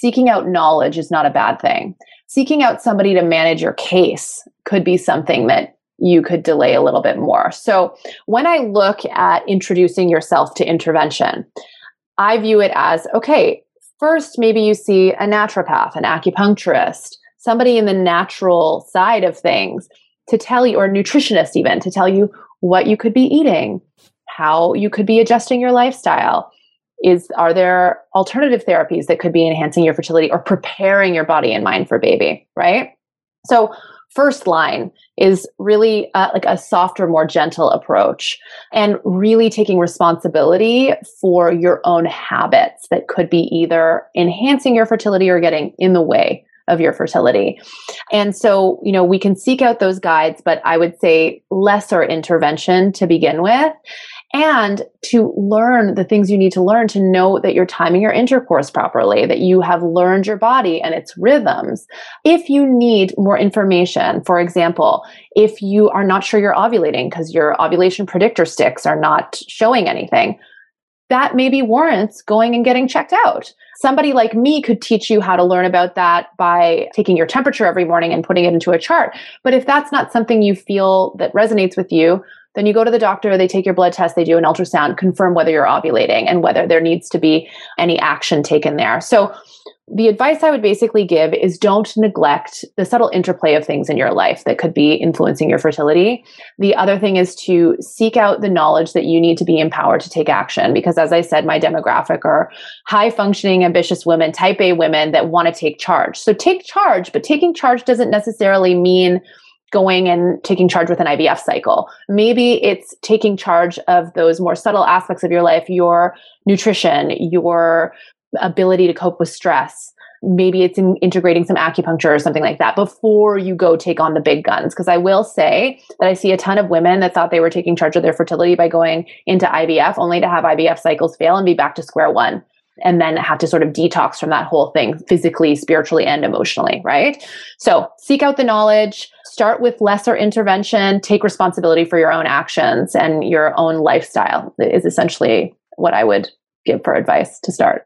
seeking out knowledge is not a bad thing. Seeking out somebody to manage your case could be something that you could delay a little bit more. So, when I look at introducing yourself to intervention, I view it as okay, first, maybe you see a naturopath, an acupuncturist, somebody in the natural side of things to tell you, or nutritionist even, to tell you what you could be eating, how you could be adjusting your lifestyle. Is are there alternative therapies that could be enhancing your fertility or preparing your body and mind for baby, right? So first line is really uh, like a softer, more gentle approach and really taking responsibility for your own habits that could be either enhancing your fertility or getting in the way of your fertility. And so, you know, we can seek out those guides, but I would say lesser intervention to begin with and to learn the things you need to learn to know that you're timing your intercourse properly, that you have learned your body and its rhythms. If you need more information, for example, if you are not sure you're ovulating because your ovulation predictor sticks are not showing anything, that maybe warrants going and getting checked out. Somebody like me could teach you how to learn about that by taking your temperature every morning and putting it into a chart. But if that's not something you feel that resonates with you, then you go to the doctor, they take your blood test, they do an ultrasound, confirm whether you're ovulating and whether there needs to be any action taken there. So, the advice I would basically give is don't neglect the subtle interplay of things in your life that could be influencing your fertility. The other thing is to seek out the knowledge that you need to be empowered to take action. Because as I said, my demographic are high functioning, ambitious women, type A women that want to take charge. So take charge, but taking charge doesn't necessarily mean going and taking charge with an IVF cycle. Maybe it's taking charge of those more subtle aspects of your life, your nutrition, your ability to cope with stress. Maybe it's in integrating some acupuncture or something like that before you go take on the big guns. Because I will say that I see a ton of women that thought they were taking charge of their fertility by going into IVF, only to have IVF cycles fail and be back to square one and then have to sort of detox from that whole thing physically, spiritually, and emotionally, right? So seek out the knowledge, start with lesser intervention, take responsibility for your own actions and your own lifestyle is essentially what I would give for advice to start.